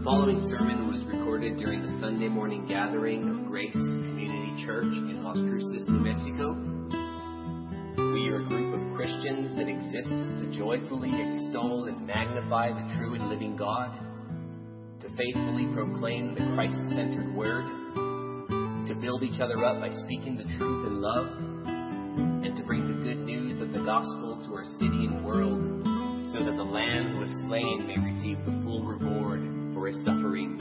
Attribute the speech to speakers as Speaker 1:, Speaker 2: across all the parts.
Speaker 1: The following sermon was recorded during the Sunday morning gathering of Grace Community Church in Las Cruces, New Mexico. We are a group of Christians that exists to joyfully extol and magnify the true and living God, to faithfully proclaim the Christ centered word, to build each other up by speaking the truth in love, and to bring the good news of the gospel to our city and world so that the Lamb who was slain may receive the full reward for his sufferings.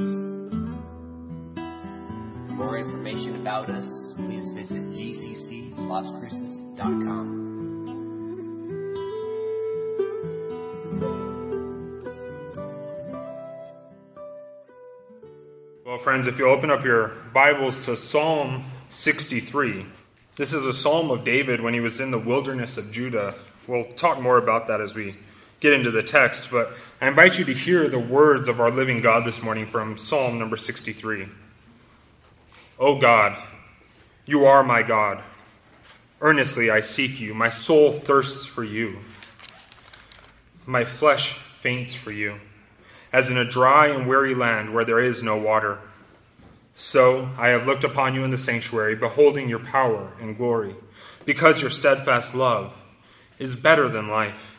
Speaker 1: For more information about us, please visit gcclascruces.com.
Speaker 2: Well, friends, if you open up your Bibles to Psalm 63, this is a psalm of David when he was in the wilderness of Judah. We'll talk more about that as we get into the text, but I invite you to hear the words of our living God this morning from Psalm number 63. O God, you are my God. Earnestly I seek you. My soul thirsts for you. My flesh faints for you, as in a dry and weary land where there is no water. So I have looked upon you in the sanctuary, beholding your power and glory, because your steadfast love is better than life.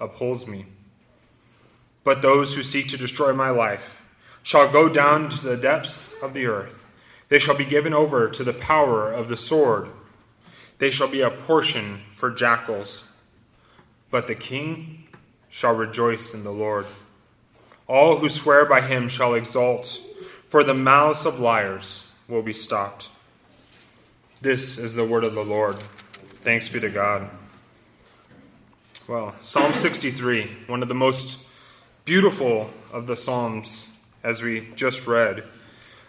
Speaker 2: upholds me. But those who seek to destroy my life shall go down to the depths of the earth. They shall be given over to the power of the sword. They shall be a portion for jackals. But the king shall rejoice in the Lord. All who swear by him shall exult, for the malice of liars will be stopped. This is the word of the Lord. Thanks be to God. Well, Psalm 63, one of the most beautiful of the Psalms, as we just read.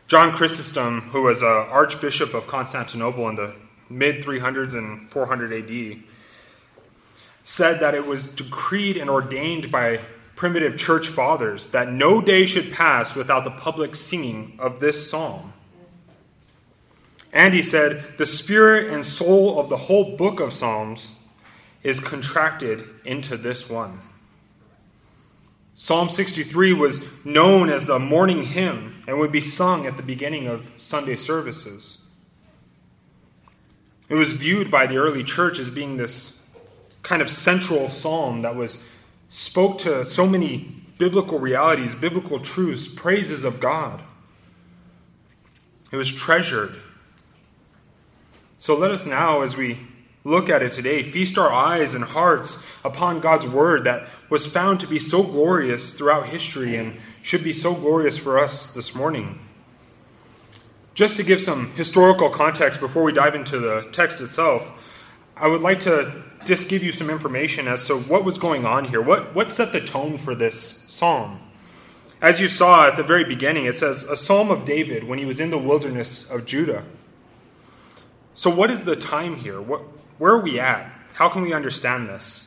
Speaker 2: John Chrysostom, who was an Archbishop of Constantinople in the mid 300s and 400 AD, said that it was decreed and ordained by primitive church fathers that no day should pass without the public singing of this psalm. And he said, the spirit and soul of the whole book of Psalms is contracted into this one. Psalm 63 was known as the morning hymn and would be sung at the beginning of Sunday services. It was viewed by the early church as being this kind of central psalm that was spoke to so many biblical realities, biblical truths, praises of God. It was treasured. So let us now, as we look at it today, feast our eyes and hearts upon God's word that was found to be so glorious throughout history and should be so glorious for us this morning. Just to give some historical context before we dive into the text itself, I would like to just give you some information as to what was going on here. What, what set the tone for this psalm? As you saw at the very beginning, it says, A psalm of David when he was in the wilderness of Judah. So, what is the time here? What, where are we at? How can we understand this?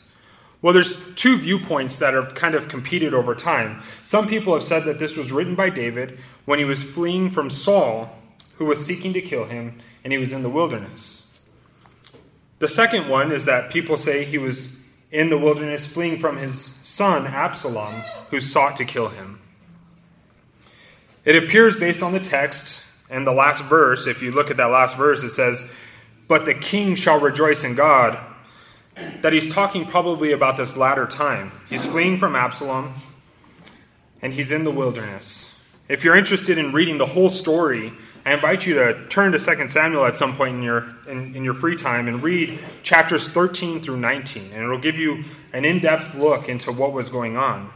Speaker 2: Well, there's two viewpoints that have kind of competed over time. Some people have said that this was written by David when he was fleeing from Saul, who was seeking to kill him, and he was in the wilderness. The second one is that people say he was in the wilderness fleeing from his son Absalom, who sought to kill him. It appears based on the text and the last verse, if you look at that last verse, it says, but the king shall rejoice in God. That he's talking probably about this latter time. He's fleeing from Absalom and he's in the wilderness. If you're interested in reading the whole story, I invite you to turn to 2 Samuel at some point in your, in, in your free time and read chapters 13 through 19, and it'll give you an in depth look into what was going on.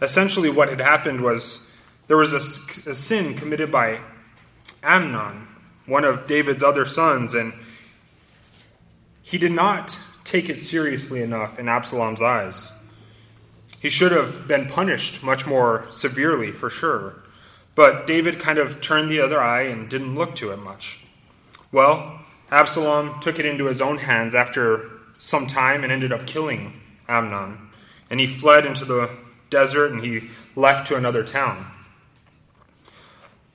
Speaker 2: Essentially, what had happened was there was a, a sin committed by Amnon, one of David's other sons, and he did not take it seriously enough in Absalom's eyes. He should have been punished much more severely, for sure. But David kind of turned the other eye and didn't look to it much. Well, Absalom took it into his own hands after some time and ended up killing Amnon. And he fled into the desert and he left to another town.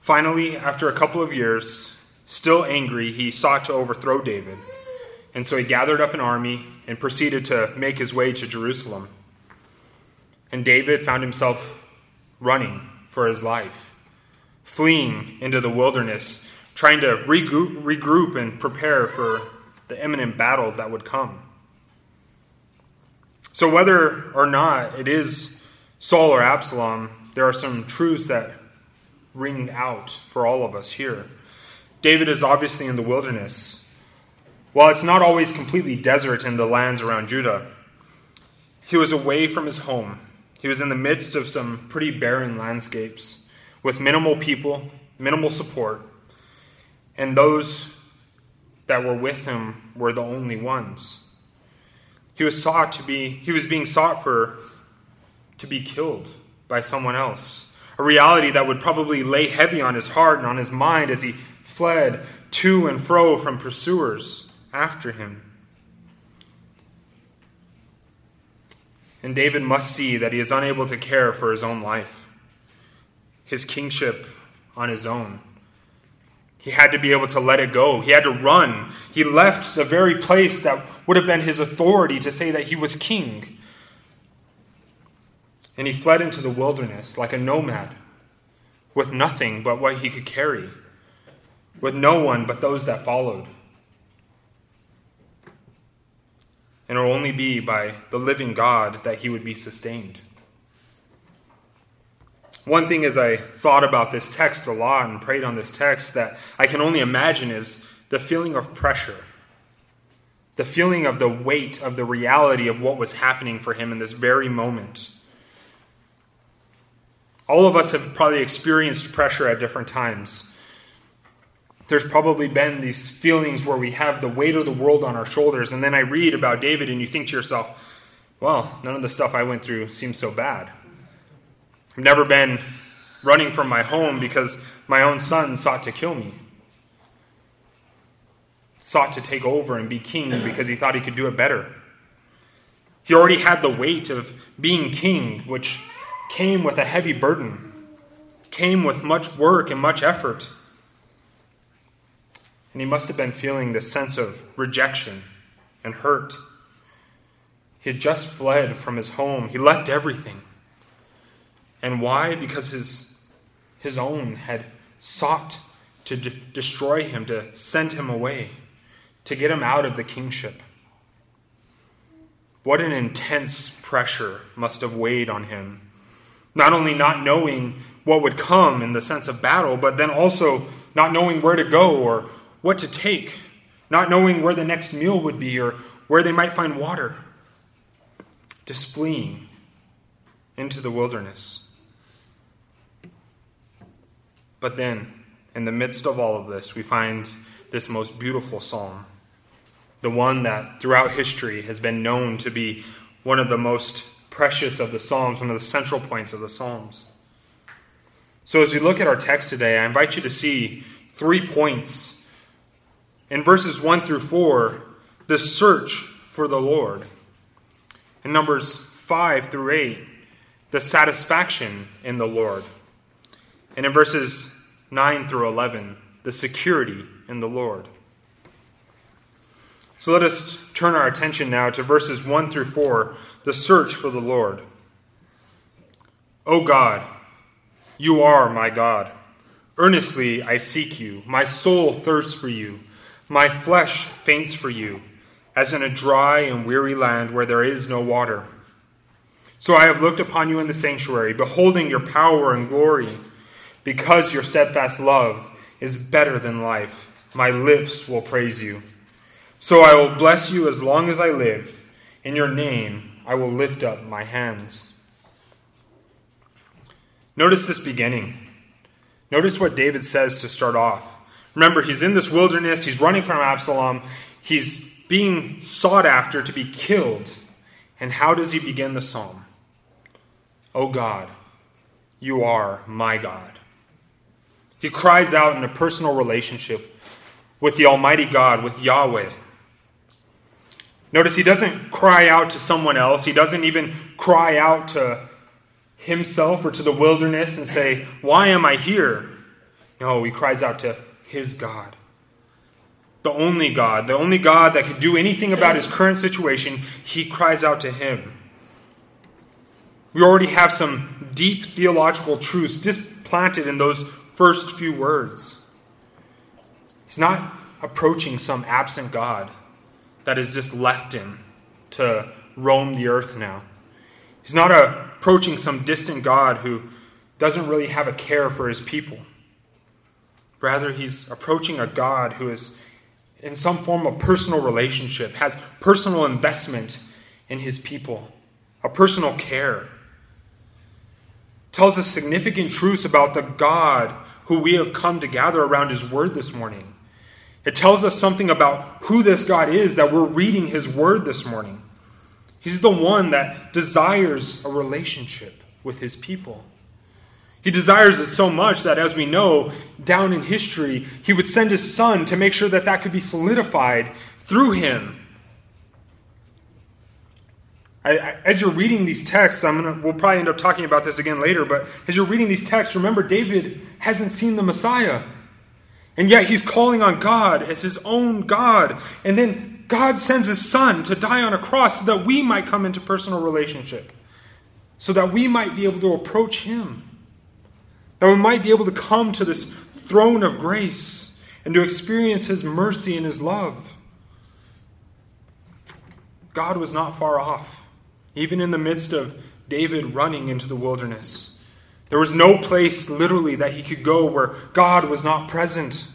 Speaker 2: Finally, after a couple of years, still angry, he sought to overthrow David. And so he gathered up an army and proceeded to make his way to Jerusalem. And David found himself running for his life fleeing into the wilderness, trying to regroup, and prepare for the imminent battle that would come. So, whether or not it is Saul or Absalom, there are some truths that ring out for all of us here. David is obviously in the wilderness. While it's not always completely desert in the lands around Judah, he was away from his home. He was in the midst of some pretty barren landscapes with minimal people, minimal support, and those that were with him were the only ones. He was sought to be he was being sought for to be killed by someone else. A reality that would probably lay heavy on his heart and on his mind as he fled to and fro from pursuers after him. And David must see that he is unable to care for his own life his kingship on his own. He had to be able to let it go. He had to run. He left the very place that would have been his authority to say that he was king. And he fled into the wilderness like a nomad, with nothing but what he could carry, with no one but those that followed. And it will only be by the living God that he would be sustained. One thing as I thought about this text a lot and prayed on this text that I can only imagine is the feeling of pressure, the feeling of the weight of the reality of what was happening for him in this very moment. All of us have probably experienced pressure at different times. There's probably been these feelings where we have the weight of the world on our shoulders, and then I read about David, and you think to yourself, well, none of the stuff I went through seems so bad. I've never been running from my home because my own son sought to kill me. Sought to take over and be king because he thought he could do it better. He already had the weight of being king, which came with a heavy burden, came with much work and much effort. And he must have been feeling this sense of rejection and hurt. He had just fled from his home, he left everything. And why? Because his, his own had sought to de- destroy him, to send him away, to get him out of the kingship. What an intense pressure must have weighed on him. Not only not knowing what would come in the sense of battle, but then also not knowing where to go or what to take, not knowing where the next meal would be or where they might find water. Just fleeing into the wilderness. But then, in the midst of all of this, we find this most beautiful psalm, the one that throughout history has been known to be one of the most precious of the psalms, one of the central points of the psalms. So, as we look at our text today, I invite you to see three points. In verses 1 through 4, the search for the Lord. In Numbers 5 through 8, the satisfaction in the Lord. And in verses 9 through 11, the security in the Lord. So let us turn our attention now to verses 1 through 4, the search for the Lord. O God, you are my God. Earnestly I seek you. My soul thirsts for you. My flesh faints for you, as in a dry and weary land where there is no water. So I have looked upon you in the sanctuary, beholding your power and glory. Because your steadfast love is better than life, my lips will praise you. So I will bless you as long as I live. In your name I will lift up my hands. Notice this beginning. Notice what David says to start off. Remember, he's in this wilderness, he's running from Absalom, he's being sought after to be killed. And how does he begin the psalm? O oh God, you are my God. He cries out in a personal relationship with the Almighty God, with Yahweh. Notice he doesn't cry out to someone else. He doesn't even cry out to himself or to the wilderness and say, Why am I here? No, he cries out to his God. The only God, the only God that could do anything about his current situation, he cries out to him. We already have some deep theological truths just planted in those first few words. He's not approaching some absent God that has just left him to roam the earth now. He's not approaching some distant God who doesn't really have a care for his people. Rather, he's approaching a God who is in some form of personal relationship, has personal investment in his people, a personal care. Tells us significant truths about the God who we have come to gather around his word this morning. It tells us something about who this God is that we're reading his word this morning. He's the one that desires a relationship with his people. He desires it so much that, as we know, down in history, he would send his son to make sure that that could be solidified through him. I, I, as you're reading these texts, I'm gonna, we'll probably end up talking about this again later, but as you're reading these texts, remember David hasn't seen the Messiah. And yet he's calling on God as his own God. And then God sends his son to die on a cross so that we might come into personal relationship, so that we might be able to approach him, that we might be able to come to this throne of grace and to experience his mercy and his love. God was not far off, even in the midst of David running into the wilderness. There was no place, literally, that he could go where God was not present.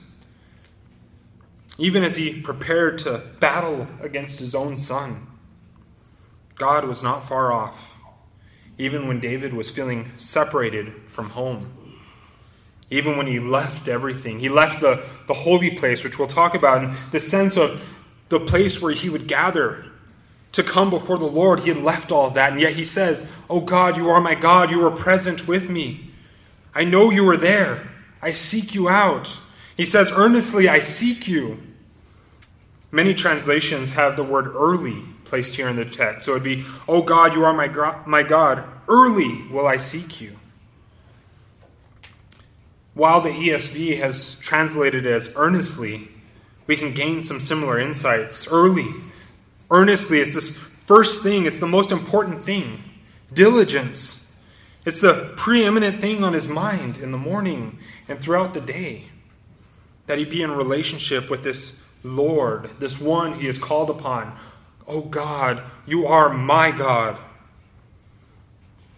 Speaker 2: Even as he prepared to battle against his own son, God was not far off. Even when David was feeling separated from home. Even when he left everything, he left the, the holy place, which we'll talk about, and the sense of the place where he would gather to come before the Lord, he had left all of that. And yet he says, Oh God, you are my God. You are present with me. I know you are there. I seek you out. He says, Earnestly, I seek you. Many translations have the word early placed here in the text. So it would be, Oh God, you are my, my God. Early will I seek you. While the ESV has translated as earnestly, we can gain some similar insights. Early Earnestly, it's this first thing, it's the most important thing. Diligence. It's the preeminent thing on his mind in the morning and throughout the day. That he be in relationship with this Lord, this one he is called upon. Oh God, you are my God.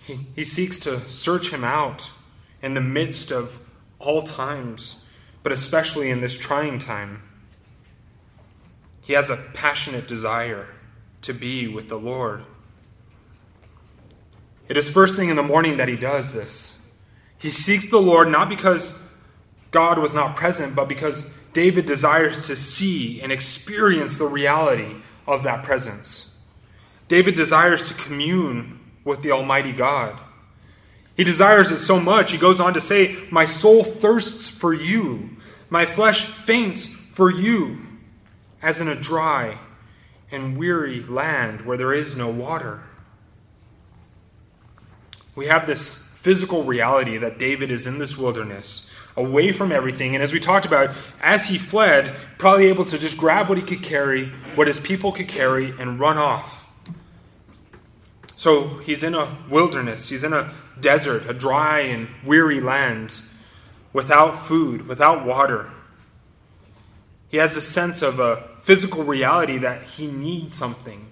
Speaker 2: He, he seeks to search him out in the midst of all times, but especially in this trying time. He has a passionate desire to be with the Lord. It is first thing in the morning that he does this. He seeks the Lord not because God was not present, but because David desires to see and experience the reality of that presence. David desires to commune with the Almighty God. He desires it so much, he goes on to say, My soul thirsts for you, my flesh faints for you as in a dry and weary land where there is no water. We have this physical reality that David is in this wilderness, away from everything. And as we talked about, as he fled, probably able to just grab what he could carry, what his people could carry, and run off. So he's in a wilderness, he's in a desert, a dry and weary land, without food, without water. He has a sense of a physical reality that he needs something.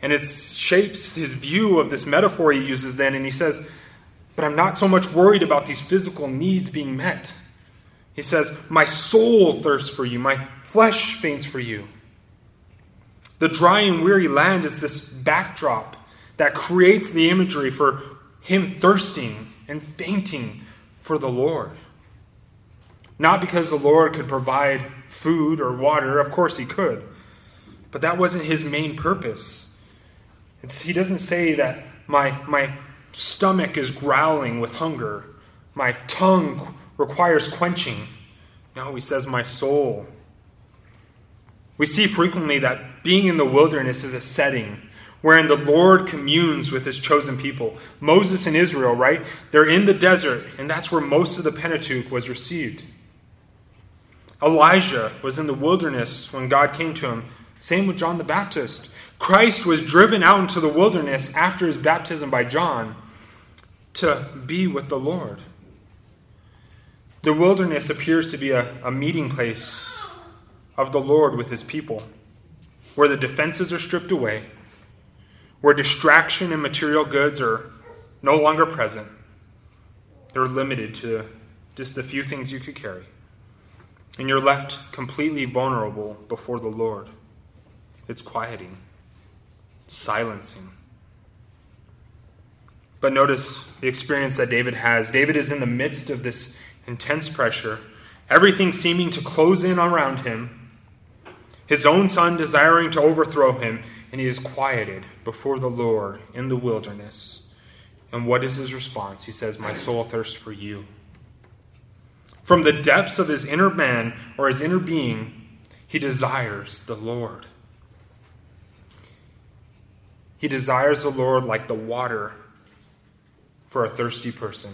Speaker 2: And it shapes his view of this metaphor he uses then, and he says, But I'm not so much worried about these physical needs being met. He says, My soul thirsts for you, my flesh faints for you. The dry and weary land is this backdrop that creates the imagery for him thirsting and fainting for the Lord. Not because the Lord could provide food or water, of course he could. But that wasn't his main purpose. It's, he doesn't say that my, my stomach is growling with hunger, my tongue requires quenching. No, he says, My soul. We see frequently that being in the wilderness is a setting wherein the Lord communes with his chosen people. Moses and Israel, right? They're in the desert, and that's where most of the Pentateuch was received. Elijah was in the wilderness when God came to him. Same with John the Baptist. Christ was driven out into the wilderness after his baptism by John to be with the Lord. The wilderness appears to be a, a meeting place of the Lord with his people, where the defenses are stripped away, where distraction and material goods are no longer present. They're limited to just the few things you could carry. And you're left completely vulnerable before the Lord. It's quieting, silencing. But notice the experience that David has. David is in the midst of this intense pressure, everything seeming to close in around him, his own son desiring to overthrow him, and he is quieted before the Lord in the wilderness. And what is his response? He says, My soul thirsts for you. From the depths of his inner man or his inner being, he desires the Lord. He desires the Lord like the water for a thirsty person.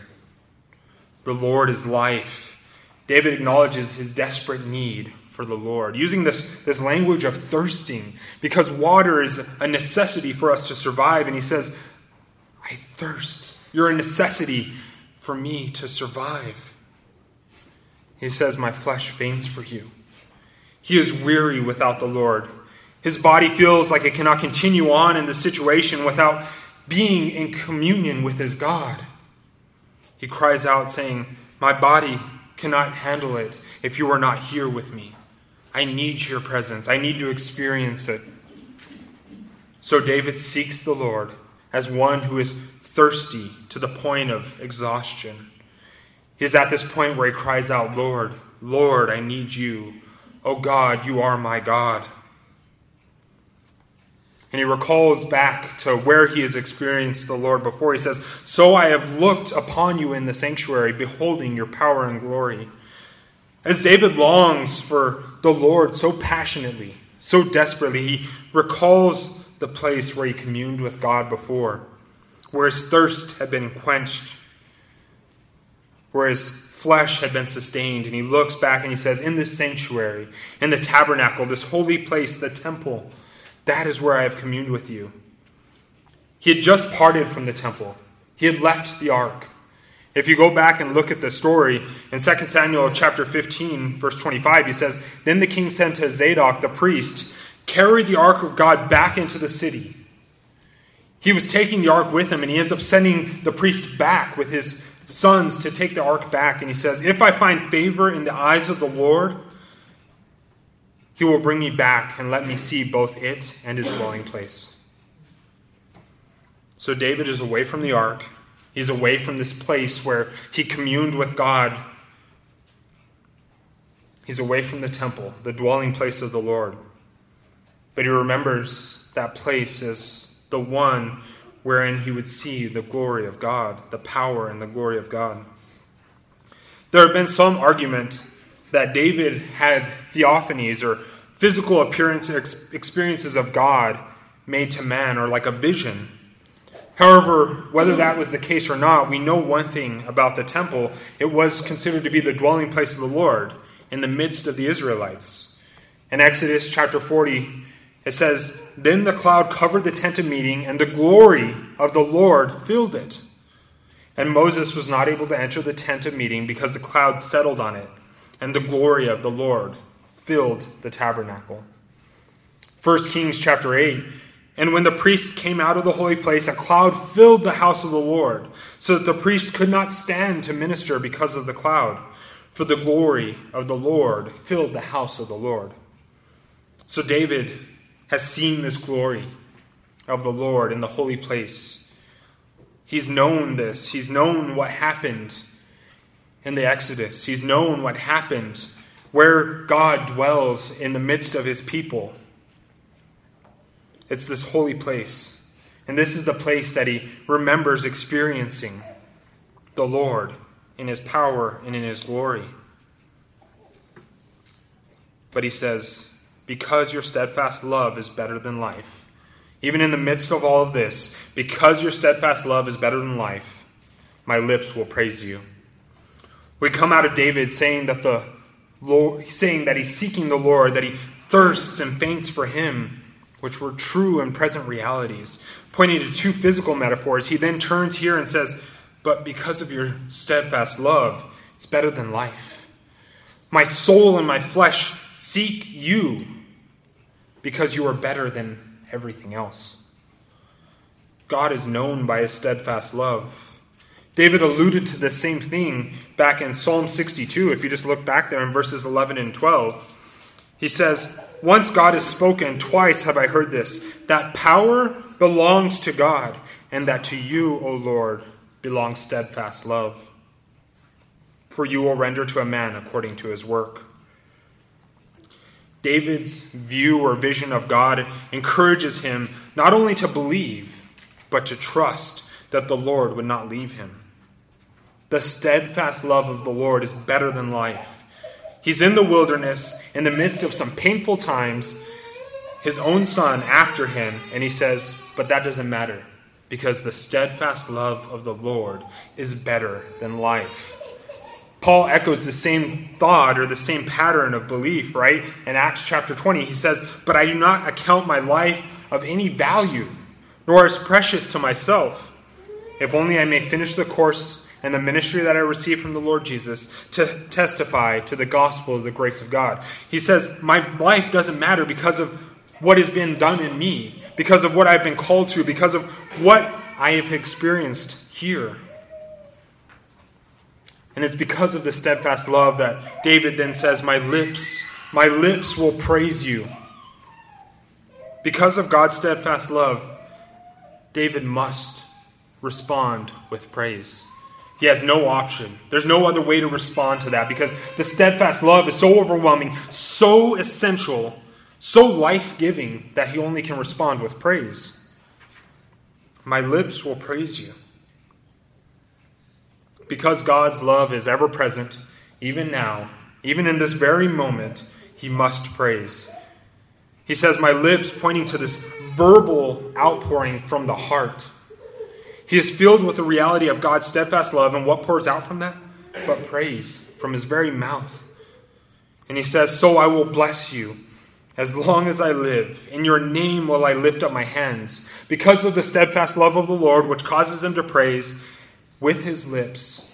Speaker 2: The Lord is life. David acknowledges his desperate need for the Lord, using this, this language of thirsting, because water is a necessity for us to survive. And he says, I thirst. You're a necessity for me to survive. He says, My flesh faints for you. He is weary without the Lord. His body feels like it cannot continue on in the situation without being in communion with his God. He cries out, saying, My body cannot handle it if you are not here with me. I need your presence, I need to experience it. So David seeks the Lord as one who is thirsty to the point of exhaustion. He is at this point where he cries out, Lord, Lord, I need you. Oh God, you are my God. And he recalls back to where he has experienced the Lord before. He says, So I have looked upon you in the sanctuary, beholding your power and glory. As David longs for the Lord so passionately, so desperately, he recalls the place where he communed with God before, where his thirst had been quenched, where his flesh had been sustained. And he looks back and he says, In this sanctuary, in the tabernacle, this holy place, the temple, that is where I have communed with you. He had just parted from the temple, he had left the ark. If you go back and look at the story in 2 Samuel chapter 15, verse 25, he says, Then the king sent to Zadok the priest, carry the ark of God back into the city. He was taking the ark with him, and he ends up sending the priest back with his sons to take the ark back. And he says, If I find favor in the eyes of the Lord, he will bring me back and let me see both it and his dwelling place. So David is away from the ark. He's away from this place where he communed with God. He's away from the temple, the dwelling place of the Lord. But he remembers that place as the one wherein he would see the glory of God, the power and the glory of God. There have been some argument that David had theophanies or physical appearance experiences of God made to man or like a vision. However, whether that was the case or not, we know one thing about the temple. It was considered to be the dwelling place of the Lord in the midst of the Israelites. In Exodus chapter 40, it says, Then the cloud covered the tent of meeting, and the glory of the Lord filled it. And Moses was not able to enter the tent of meeting because the cloud settled on it and the glory of the Lord filled the tabernacle. 1 Kings chapter 8. And when the priests came out of the holy place, a cloud filled the house of the Lord, so that the priests could not stand to minister because of the cloud, for the glory of the Lord filled the house of the Lord. So David has seen this glory of the Lord in the holy place. He's known this. He's known what happened in the Exodus. He's known what happened where God dwells in the midst of his people. It's this holy place. And this is the place that he remembers experiencing the Lord in his power and in his glory. But he says, Because your steadfast love is better than life, even in the midst of all of this, because your steadfast love is better than life, my lips will praise you. We come out of David saying that the Lord, saying that he's seeking the Lord, that he thirsts and faints for him, which were true and present realities. Pointing to two physical metaphors, he then turns here and says, But because of your steadfast love, it's better than life. My soul and my flesh seek you because you are better than everything else. God is known by his steadfast love. David alluded to the same thing back in Psalm 62. If you just look back there in verses 11 and 12, he says, Once God has spoken, twice have I heard this, that power belongs to God, and that to you, O Lord, belongs steadfast love. For you will render to a man according to his work. David's view or vision of God encourages him not only to believe, but to trust that the Lord would not leave him. The steadfast love of the Lord is better than life. He's in the wilderness in the midst of some painful times, his own son after him, and he says, But that doesn't matter because the steadfast love of the Lord is better than life. Paul echoes the same thought or the same pattern of belief, right? In Acts chapter 20, he says, But I do not account my life of any value, nor as precious to myself, if only I may finish the course and the ministry that I received from the Lord Jesus to testify to the gospel of the grace of God. He says, My life doesn't matter because of what has been done in me, because of what I've been called to, because of what I have experienced here. And it's because of the steadfast love that David then says, My lips, my lips will praise you. Because of God's steadfast love, David must respond with praise. He has no option. There's no other way to respond to that because the steadfast love is so overwhelming, so essential, so life giving that he only can respond with praise. My lips will praise you. Because God's love is ever present, even now, even in this very moment, he must praise. He says, My lips, pointing to this verbal outpouring from the heart. He is filled with the reality of God's steadfast love, and what pours out from that? But praise from his very mouth. And he says, So I will bless you as long as I live. In your name will I lift up my hands. Because of the steadfast love of the Lord, which causes him to praise, with his lips.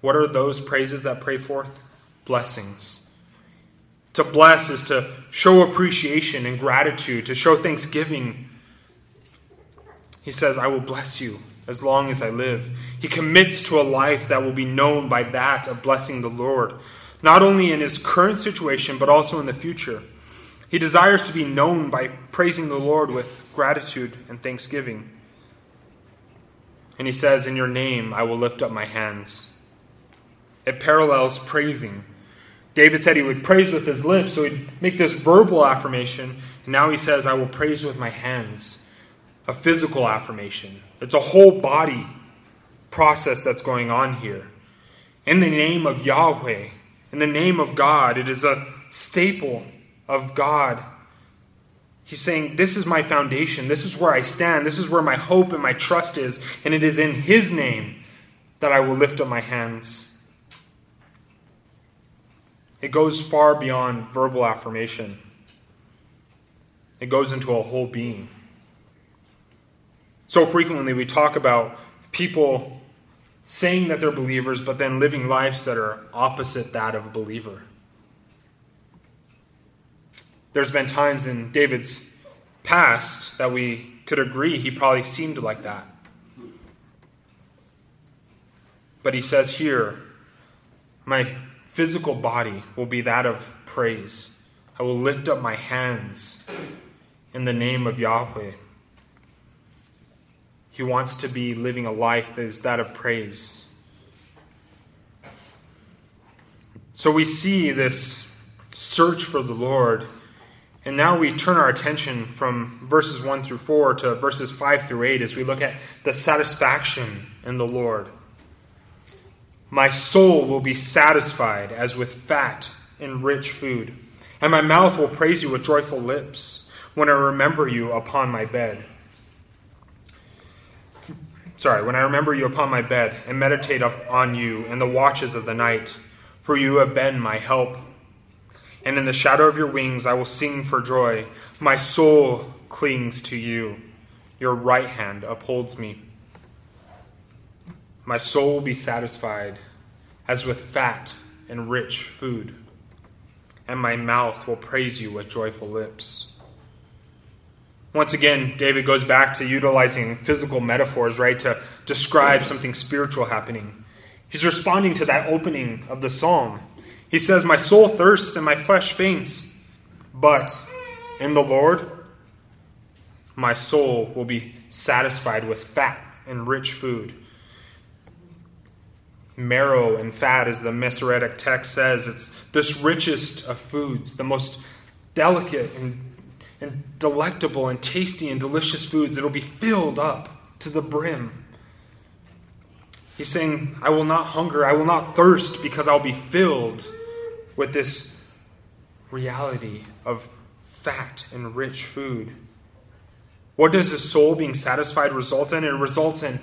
Speaker 2: What are those praises that pray forth? Blessings. To bless is to show appreciation and gratitude, to show thanksgiving. He says, I will bless you as long as I live. He commits to a life that will be known by that of blessing the Lord, not only in his current situation, but also in the future. He desires to be known by praising the Lord with gratitude and thanksgiving. And he says, In your name I will lift up my hands. It parallels praising. David said he would praise with his lips, so he'd make this verbal affirmation. And now he says, I will praise with my hands. A physical affirmation. It's a whole body process that's going on here. In the name of Yahweh, in the name of God, it is a staple of God He's saying, This is my foundation. This is where I stand. This is where my hope and my trust is. And it is in His name that I will lift up my hands. It goes far beyond verbal affirmation, it goes into a whole being. So frequently we talk about people saying that they're believers, but then living lives that are opposite that of a believer. There's been times in David's past that we could agree he probably seemed like that. But he says here, my physical body will be that of praise. I will lift up my hands in the name of Yahweh. He wants to be living a life that is that of praise. So we see this search for the Lord and now we turn our attention from verses 1 through 4 to verses 5 through 8 as we look at the satisfaction in the Lord. My soul will be satisfied as with fat and rich food, and my mouth will praise you with joyful lips when I remember you upon my bed. Sorry, when I remember you upon my bed and meditate on you in the watches of the night, for you have been my help. And in the shadow of your wings I will sing for joy. My soul clings to you, your right hand upholds me. My soul will be satisfied as with fat and rich food, and my mouth will praise you with joyful lips. Once again, David goes back to utilizing physical metaphors, right, to describe something spiritual happening. He's responding to that opening of the psalm. He says, My soul thirsts and my flesh faints, but in the Lord, my soul will be satisfied with fat and rich food marrow and fat, as the Masoretic text says. It's this richest of foods, the most delicate and, and delectable and tasty and delicious foods that'll be filled up to the brim. He's saying, I will not hunger, I will not thirst, because I'll be filled with this reality of fat and rich food. What does his soul being satisfied result in? It results in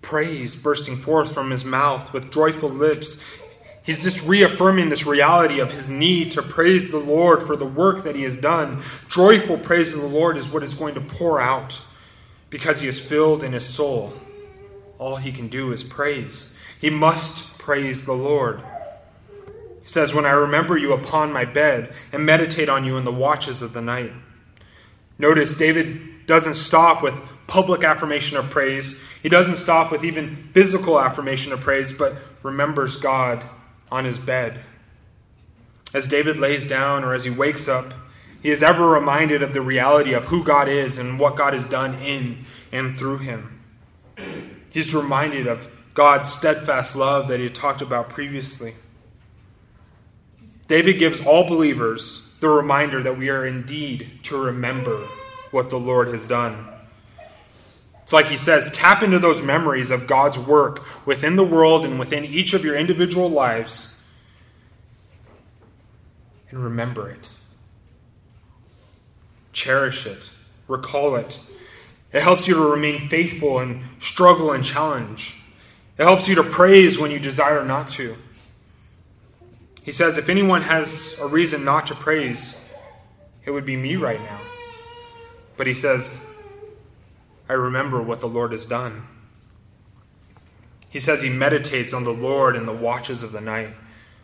Speaker 2: praise bursting forth from his mouth with joyful lips. He's just reaffirming this reality of his need to praise the Lord for the work that he has done. Joyful praise of the Lord is what is going to pour out because he is filled in his soul. All he can do is praise. He must praise the Lord. He says, When I remember you upon my bed and meditate on you in the watches of the night. Notice David doesn't stop with public affirmation of praise. He doesn't stop with even physical affirmation of praise, but remembers God on his bed. As David lays down or as he wakes up, he is ever reminded of the reality of who God is and what God has done in and through him. He's reminded of God's steadfast love that he had talked about previously. David gives all believers the reminder that we are indeed to remember what the Lord has done. It's like he says tap into those memories of God's work within the world and within each of your individual lives and remember it. Cherish it. Recall it. It helps you to remain faithful and struggle and challenge. It helps you to praise when you desire not to. He says, if anyone has a reason not to praise, it would be me right now. But he says, I remember what the Lord has done. He says he meditates on the Lord in the watches of the night.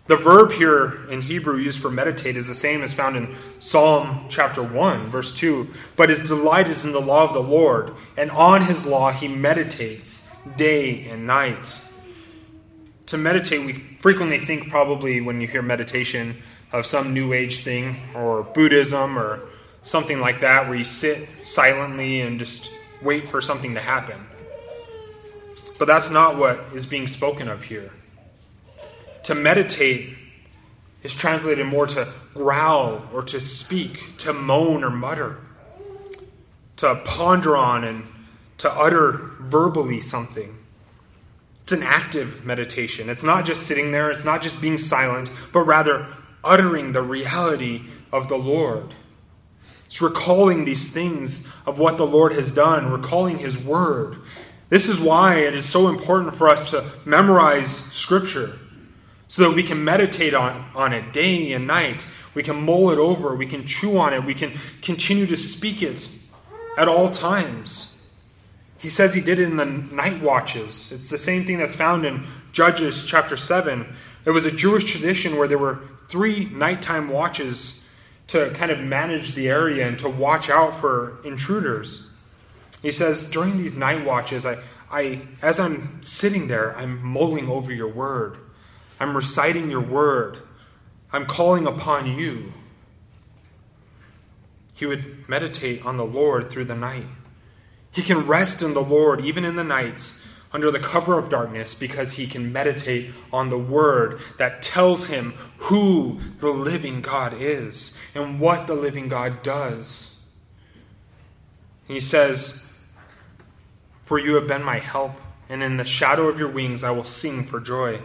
Speaker 2: The verb here in Hebrew used for meditate is the same as found in Psalm chapter 1, verse 2. But his delight is in the law of the Lord, and on his law he meditates day and night. To meditate, we frequently think probably when you hear meditation of some new age thing or Buddhism or something like that, where you sit silently and just wait for something to happen. But that's not what is being spoken of here. To meditate is translated more to growl or to speak, to moan or mutter, to ponder on and to utter verbally something. It's an active meditation. It's not just sitting there, it's not just being silent, but rather uttering the reality of the Lord. It's recalling these things of what the Lord has done, recalling His Word. This is why it is so important for us to memorize Scripture so that we can meditate on, on it day and night. We can mull it over. We can chew on it. We can continue to speak it at all times. He says he did it in the night watches. It's the same thing that's found in Judges chapter 7. There was a Jewish tradition where there were three nighttime watches to kind of manage the area and to watch out for intruders. He says, during these night watches, I, I, as I'm sitting there, I'm mulling over your word. I'm reciting your word. I'm calling upon you. He would meditate on the Lord through the night. He can rest in the Lord even in the nights under the cover of darkness because he can meditate on the word that tells him who the living God is and what the living God does. He says, For you have been my help, and in the shadow of your wings I will sing for joy.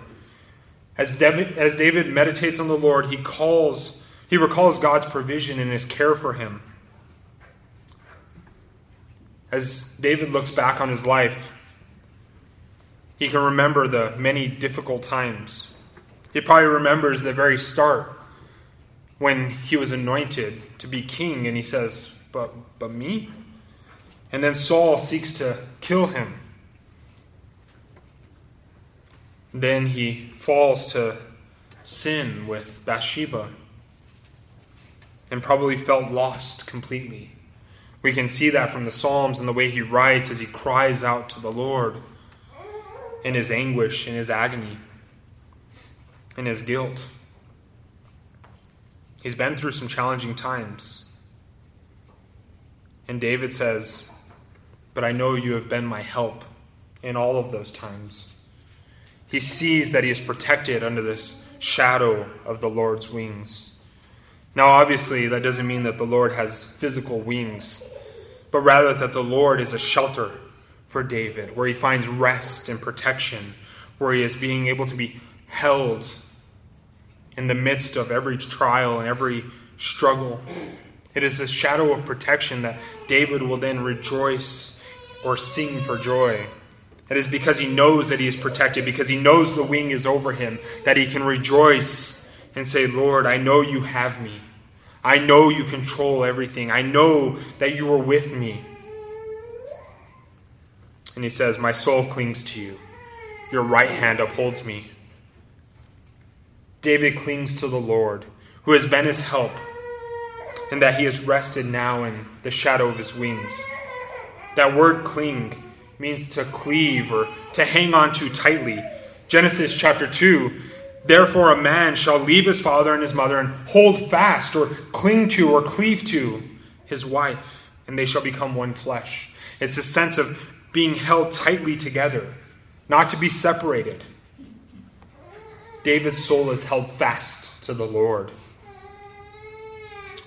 Speaker 2: As David, as David meditates on the Lord, he calls, he recalls God's provision and his care for him. As David looks back on his life, he can remember the many difficult times. He probably remembers the very start when he was anointed to be king, and he says, But, but me? And then Saul seeks to kill him. Then he falls to sin with Bathsheba and probably felt lost completely. We can see that from the Psalms and the way he writes as he cries out to the Lord in his anguish, in his agony, in his guilt. He's been through some challenging times. And David says, But I know you have been my help in all of those times. He sees that he is protected under this shadow of the Lord's wings. Now, obviously, that doesn't mean that the Lord has physical wings but rather that the Lord is a shelter for David, where he finds rest and protection, where he is being able to be held in the midst of every trial and every struggle. It is a shadow of protection that David will then rejoice or sing for joy. It is because he knows that he is protected, because he knows the wing is over him, that he can rejoice and say, Lord, I know you have me. I know you control everything. I know that you are with me. And he says, My soul clings to you. Your right hand upholds me. David clings to the Lord, who has been his help, and that he is rested now in the shadow of his wings. That word cling means to cleave or to hang on to tightly. Genesis chapter 2 Therefore, a man shall leave his father and his mother and hold fast or cling to or cleave to his wife, and they shall become one flesh. It's a sense of being held tightly together, not to be separated. David's soul is held fast to the Lord.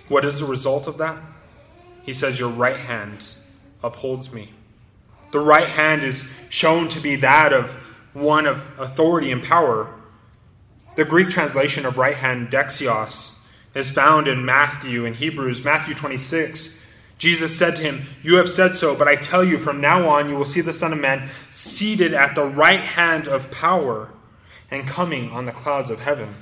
Speaker 2: What is the result of that? He says, Your right hand upholds me. The right hand is shown to be that of one of authority and power the Greek translation of right hand dexios is found in Matthew and Hebrews, Matthew 26. Jesus said to him, You have said so, but I tell you, from now on you will see the Son of Man seated at the right hand of power and coming on the clouds of heaven.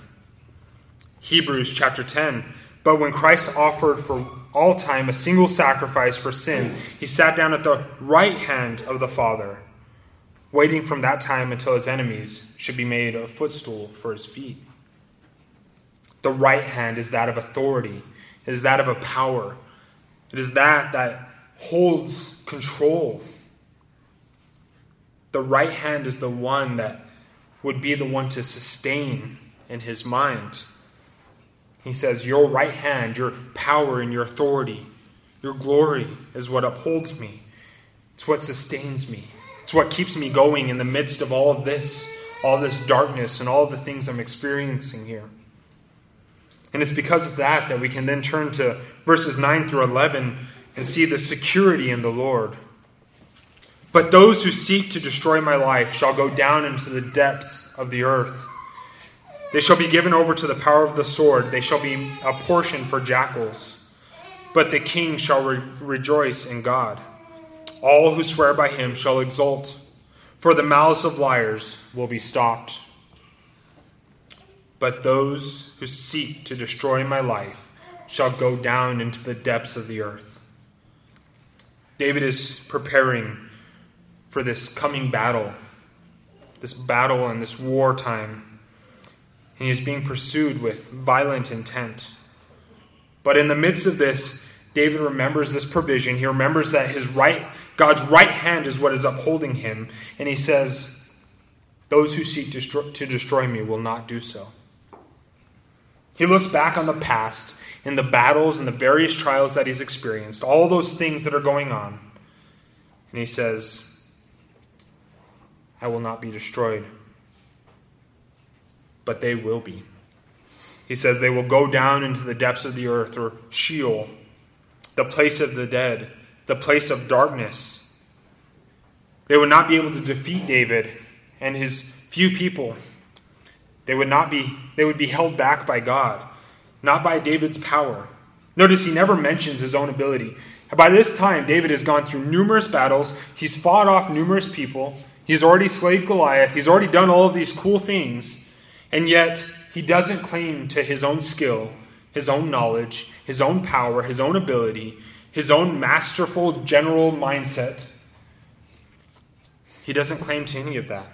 Speaker 2: Hebrews chapter 10. But when Christ offered for all time a single sacrifice for sins, he sat down at the right hand of the Father waiting from that time until his enemies should be made a footstool for his feet. The right hand is that of authority, it is that of a power, it is that that holds control. The right hand is the one that would be the one to sustain in his mind. He says, Your right hand, your power and your authority, your glory is what upholds me. It's what sustains me. It's what keeps me going in the midst of all of this, all this darkness, and all the things I'm experiencing here. And it's because of that that we can then turn to verses 9 through 11 and see the security in the Lord. But those who seek to destroy my life shall go down into the depths of the earth. They shall be given over to the power of the sword. They shall be a portion for jackals. But the king shall re- rejoice in God. All who swear by him shall exult, for the mouths of liars will be stopped. But those who seek to destroy my life shall go down into the depths of the earth. David is preparing for this coming battle, this battle and this wartime. And he is being pursued with violent intent. But in the midst of this, David remembers this provision. He remembers that his right, God's right hand is what is upholding him. And he says, Those who seek to destroy me will not do so. He looks back on the past in the battles and the various trials that he's experienced, all those things that are going on. And he says, I will not be destroyed, but they will be. He says they will go down into the depths of the earth or Sheol the place of the dead, the place of darkness. They would not be able to defeat David and his few people. They would not be they would be held back by God, not by David's power. Notice he never mentions his own ability. By this time, David has gone through numerous battles. He's fought off numerous people. He's already slayed Goliath. He's already done all of these cool things. And yet, he doesn't claim to his own skill, his own knowledge, his own power, his own ability, his own masterful general mindset. He doesn't claim to any of that.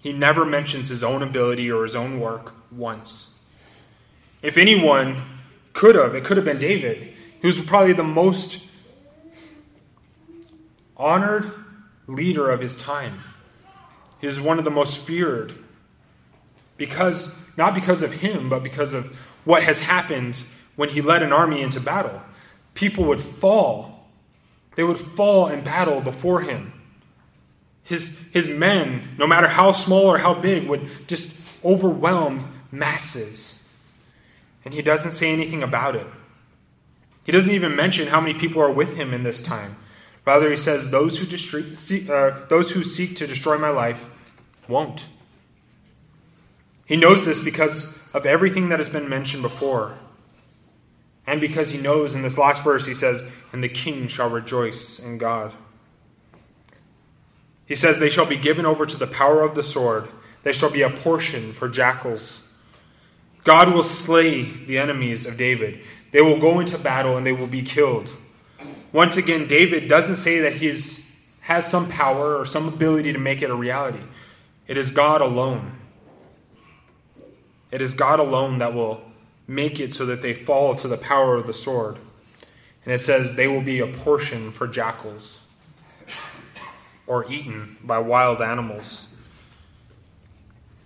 Speaker 2: He never mentions his own ability or his own work once. If anyone could have, it could have been David. He was probably the most honored leader of his time. He was one of the most feared because not because of him, but because of what has happened when he led an army into battle. People would fall. They would fall in battle before him. His, his men, no matter how small or how big, would just overwhelm masses. And he doesn't say anything about it. He doesn't even mention how many people are with him in this time. Rather, he says, Those who, destroy, uh, those who seek to destroy my life won't. He knows this because of everything that has been mentioned before. And because he knows in this last verse, he says, And the king shall rejoice in God. He says, They shall be given over to the power of the sword, they shall be a portion for jackals. God will slay the enemies of David. They will go into battle and they will be killed. Once again, David doesn't say that he has some power or some ability to make it a reality. It is God alone. It is God alone that will make it so that they fall to the power of the sword. And it says they will be a portion for jackals or eaten by wild animals.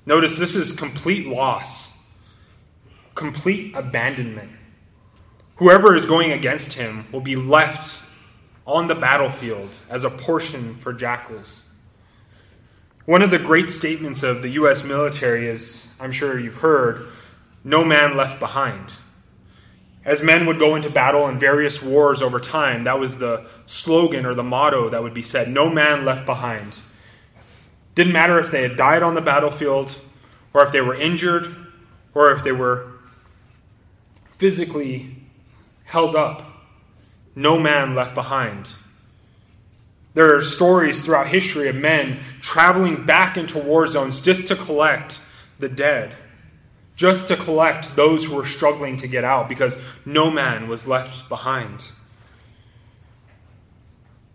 Speaker 2: Notice this is complete loss, complete abandonment. Whoever is going against him will be left on the battlefield as a portion for jackals. One of the great statements of the U.S. military is, I'm sure you've heard, no man left behind. As men would go into battle in various wars over time, that was the slogan or the motto that would be said no man left behind. Didn't matter if they had died on the battlefield, or if they were injured, or if they were physically held up. No man left behind. There are stories throughout history of men traveling back into war zones just to collect the dead just to collect those who were struggling to get out because no man was left behind.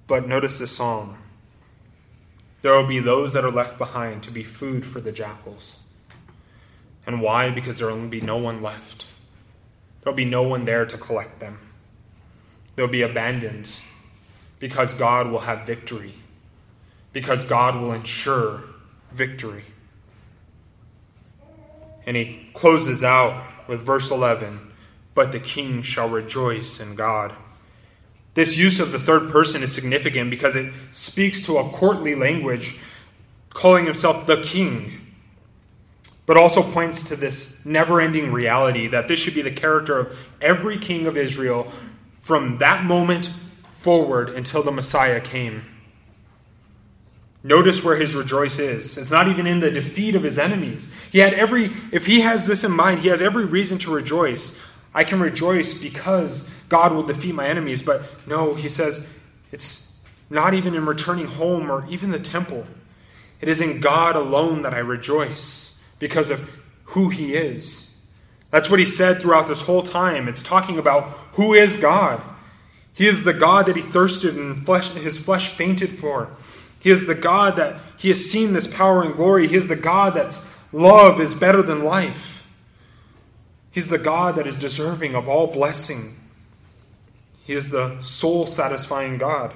Speaker 2: But notice the psalm. There will be those that are left behind to be food for the jackals. And why? Because there will be no one left. There will be no one there to collect them. They'll be abandoned because God will have victory, because God will ensure victory. And he closes out with verse 11 But the king shall rejoice in God. This use of the third person is significant because it speaks to a courtly language, calling himself the king, but also points to this never ending reality that this should be the character of every king of Israel from that moment forward until the Messiah came. Notice where his rejoice is. It's not even in the defeat of his enemies. He had every, if he has this in mind, he has every reason to rejoice. I can rejoice because God will defeat my enemies. But no, he says, it's not even in returning home or even the temple. It is in God alone that I rejoice because of who he is. That's what he said throughout this whole time. It's talking about who is God. He is the God that he thirsted and flesh, his flesh fainted for. He is the God that he has seen this power and glory. He is the God that's love is better than life. He's the God that is deserving of all blessing. He is the soul satisfying God.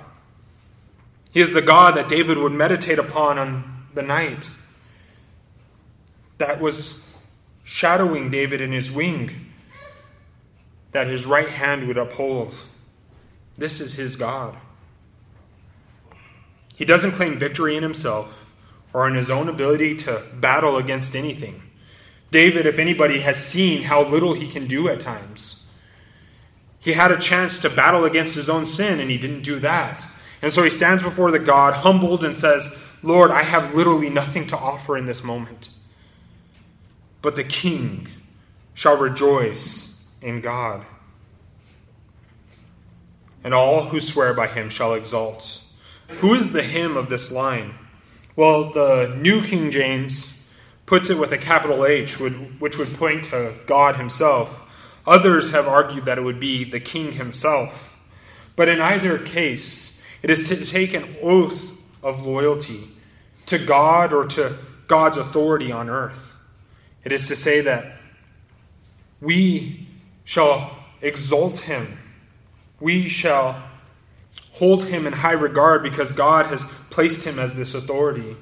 Speaker 2: He is the God that David would meditate upon on the night that was shadowing David in his wing, that his right hand would uphold. This is his God. He doesn't claim victory in himself or in his own ability to battle against anything. David, if anybody, has seen how little he can do at times. He had a chance to battle against his own sin, and he didn't do that. And so he stands before the God, humbled, and says, Lord, I have literally nothing to offer in this moment. but the king shall rejoice in God. And all who swear by him shall exult. Who is the him of this line? Well, the New King James puts it with a capital H, which would point to God himself. Others have argued that it would be the king himself. But in either case, it is to take an oath of loyalty to God or to God's authority on earth. It is to say that we shall exalt him, we shall hold him in high regard because God has placed him as this authority,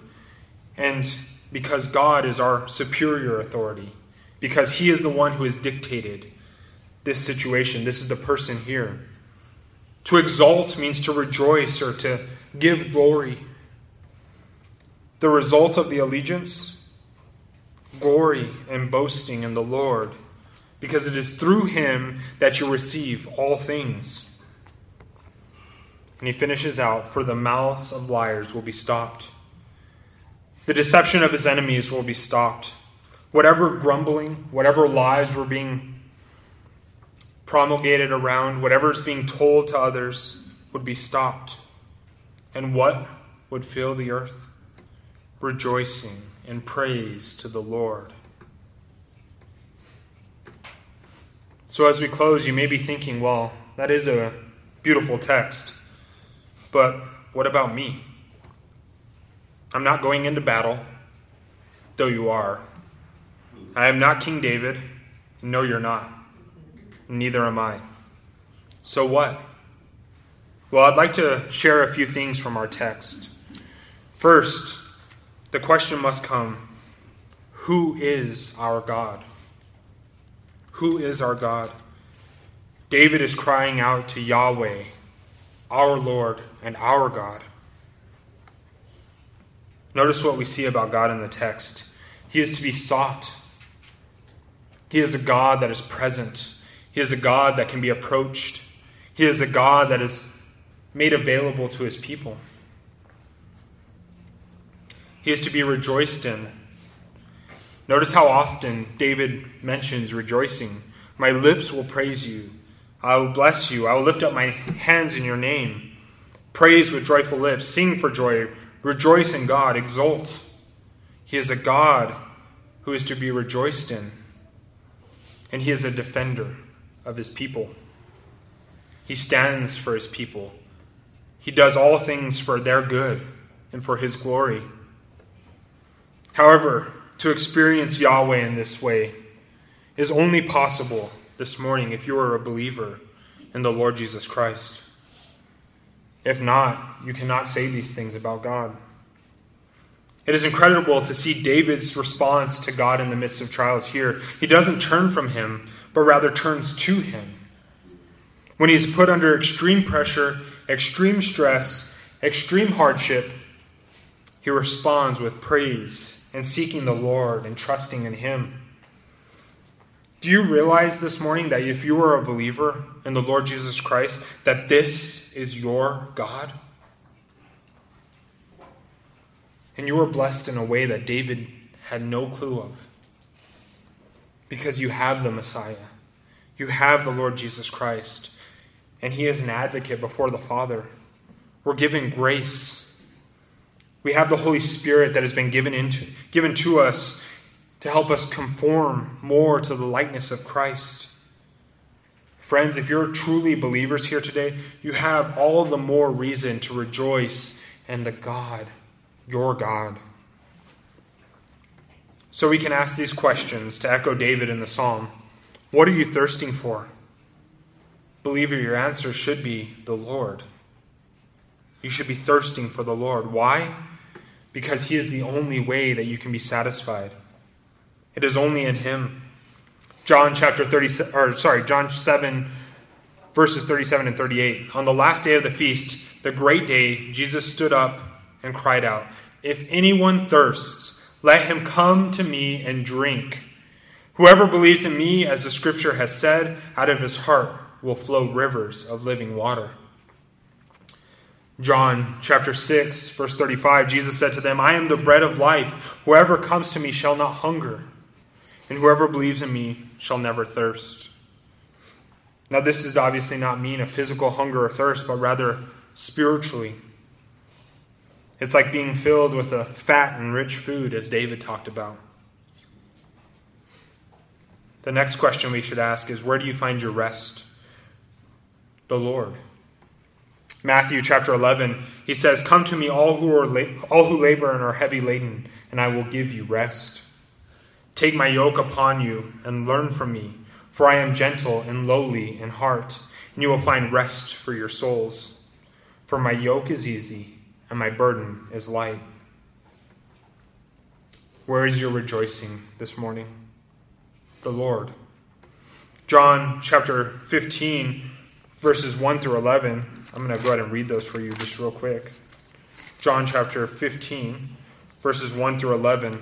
Speaker 2: and because God is our superior authority, because he is the one who has dictated this situation. This is the person here. To exalt means to rejoice or to give glory. The result of the allegiance? Glory and boasting in the Lord, because it is through him that you receive all things. And he finishes out For the mouths of liars will be stopped, the deception of his enemies will be stopped. Whatever grumbling, whatever lies were being promulgated around, whatever is being told to others would be stopped. And what would fill the earth? Rejoicing and praise to the Lord. So, as we close, you may be thinking, well, that is a beautiful text, but what about me? I'm not going into battle, though you are. I am not King David. No, you're not neither am I. So what? Well, I'd like to share a few things from our text. First, the question must come Who is our God? Who is our God? David is crying out to Yahweh, our Lord and our God. Notice what we see about God in the text. He is to be sought. He is a God that is present. He is a God that can be approached. He is a God that is made available to his people. He is to be rejoiced in. Notice how often David mentions rejoicing. My lips will praise you. I will bless you. I will lift up my hands in your name. Praise with joyful lips. Sing for joy. Rejoice in God. Exult. He is a God who is to be rejoiced in. And he is a defender of his people. He stands for his people. He does all things for their good and for his glory. However, to experience Yahweh in this way is only possible this morning if you are a believer in the Lord Jesus Christ. If not, you cannot say these things about God. It is incredible to see David's response to God in the midst of trials here. He doesn't turn from him, but rather turns to him. When he is put under extreme pressure, extreme stress, extreme hardship, he responds with praise and seeking the Lord and trusting in him. Do you realize this morning that if you are a believer in the Lord Jesus Christ, that this is your God? And you were blessed in a way that David had no clue of because you have the Messiah. You have the Lord Jesus Christ, and He is an advocate before the Father. We're given grace. We have the Holy Spirit that has been given, into, given to us to help us conform more to the likeness of Christ. Friends, if you're truly believers here today, you have all the more reason to rejoice in the God, your God. So we can ask these questions to echo David in the psalm What are you thirsting for? Believer, your answer should be the Lord. You should be thirsting for the Lord. Why? Because He is the only way that you can be satisfied. It is only in Him. John chapter 37, or sorry, John 7, verses 37 and 38. On the last day of the feast, the great day, Jesus stood up and cried out, If anyone thirsts, let him come to me and drink. Whoever believes in me, as the scripture has said, out of his heart will flow rivers of living water. John chapter 6, verse 35, Jesus said to them, I am the bread of life. Whoever comes to me shall not hunger, and whoever believes in me shall never thirst. Now, this does obviously not mean a physical hunger or thirst, but rather spiritually. It's like being filled with a fat and rich food, as David talked about. The next question we should ask is where do you find your rest? The Lord. Matthew chapter 11, he says, Come to me, all who, are la- all who labor and are heavy laden, and I will give you rest. Take my yoke upon you and learn from me, for I am gentle and lowly in heart, and you will find rest for your souls. For my yoke is easy and my burden is light. Where is your rejoicing this morning? The Lord. John chapter 15, verses 1 through 11. I'm going to go ahead and read those for you just real quick. John chapter 15, verses 1 through 11.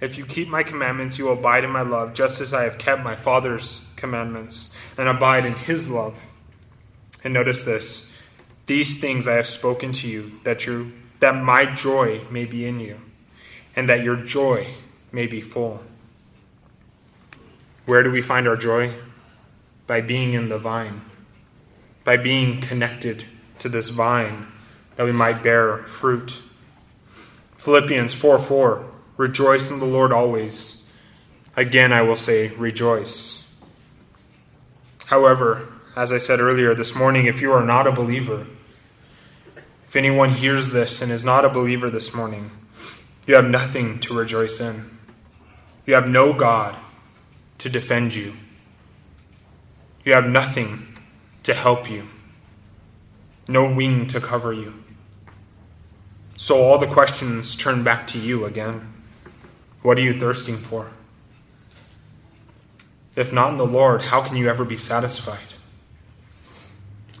Speaker 2: If you keep my commandments, you will abide in my love, just as I have kept my Father's commandments and abide in his love. And notice this these things I have spoken to you, that, you, that my joy may be in you, and that your joy may be full. Where do we find our joy? By being in the vine, by being connected to this vine, that we might bear fruit. Philippians 4 4 Rejoice in the Lord always. Again, I will say, rejoice. However, as I said earlier this morning, if you are not a believer, if anyone hears this and is not a believer this morning, you have nothing to rejoice in. You have no God to defend you. You have nothing to help you, no wing to cover you. So all the questions turn back to you again. What are you thirsting for? If not in the Lord, how can you ever be satisfied?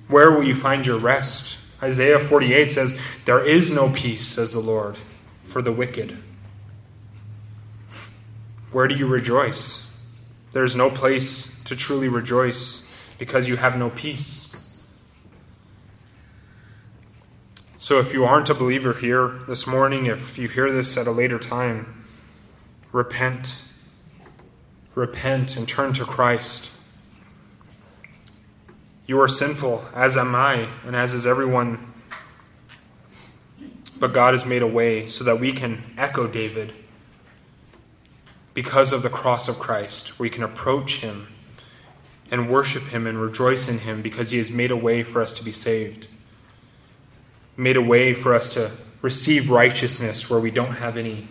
Speaker 2: Where will you find your rest? Isaiah 48 says, There is no peace, says the Lord, for the wicked. Where do you rejoice? There is no place to truly rejoice because you have no peace. So if you aren't a believer here this morning, if you hear this at a later time, repent. Repent and turn to Christ. You are sinful, as am I, and as is everyone. But God has made a way so that we can echo David because of the cross of Christ. We can approach Him and worship Him and rejoice in Him because He has made a way for us to be saved, made a way for us to receive righteousness where we don't have any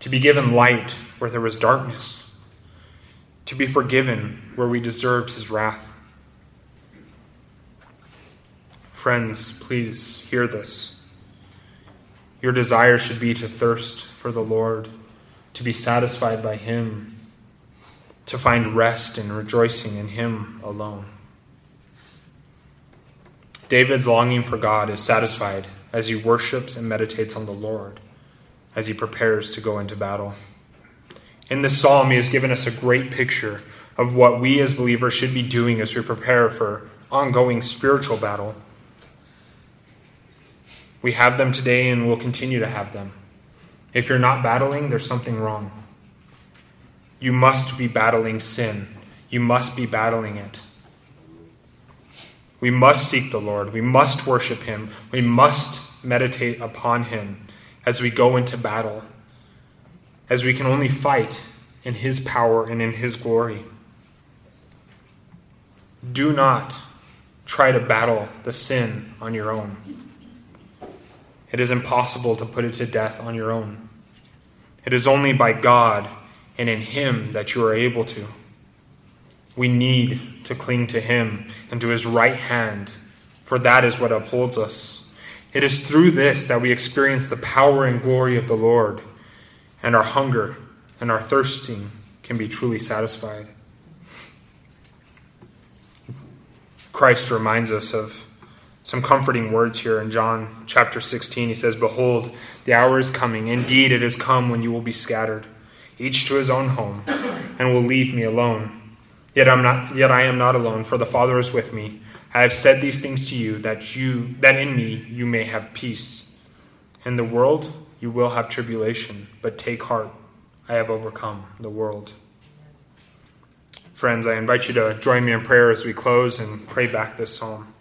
Speaker 2: to be given light where there was darkness, to be forgiven where we deserved his wrath. Friends, please hear this. Your desire should be to thirst for the Lord, to be satisfied by him, to find rest and rejoicing in him alone. David's longing for God is satisfied as he worships and meditates on the Lord as he prepares to go into battle. In this psalm, he has given us a great picture of what we as believers should be doing as we prepare for ongoing spiritual battle. We have them today and we'll continue to have them. If you're not battling, there's something wrong. You must be battling sin. You must be battling it. We must seek the Lord. We must worship Him. We must meditate upon Him as we go into battle, as we can only fight in His power and in His glory. Do not try to battle the sin on your own. It is impossible to put it to death on your own. It is only by God and in Him that you are able to. We need to cling to Him and to His right hand, for that is what upholds us. It is through this that we experience the power and glory of the Lord, and our hunger and our thirsting can be truly satisfied. Christ reminds us of some comforting words here in John chapter 16. He says, Behold, the hour is coming. Indeed, it has come when you will be scattered, each to his own home, and will leave me alone. Yet, I'm not, yet I am not alone, for the Father is with me. I have said these things to you that, you, that in me you may have peace. In the world you will have tribulation, but take heart. I have overcome the world. Friends, I invite you to join me in prayer as we close and pray back this psalm.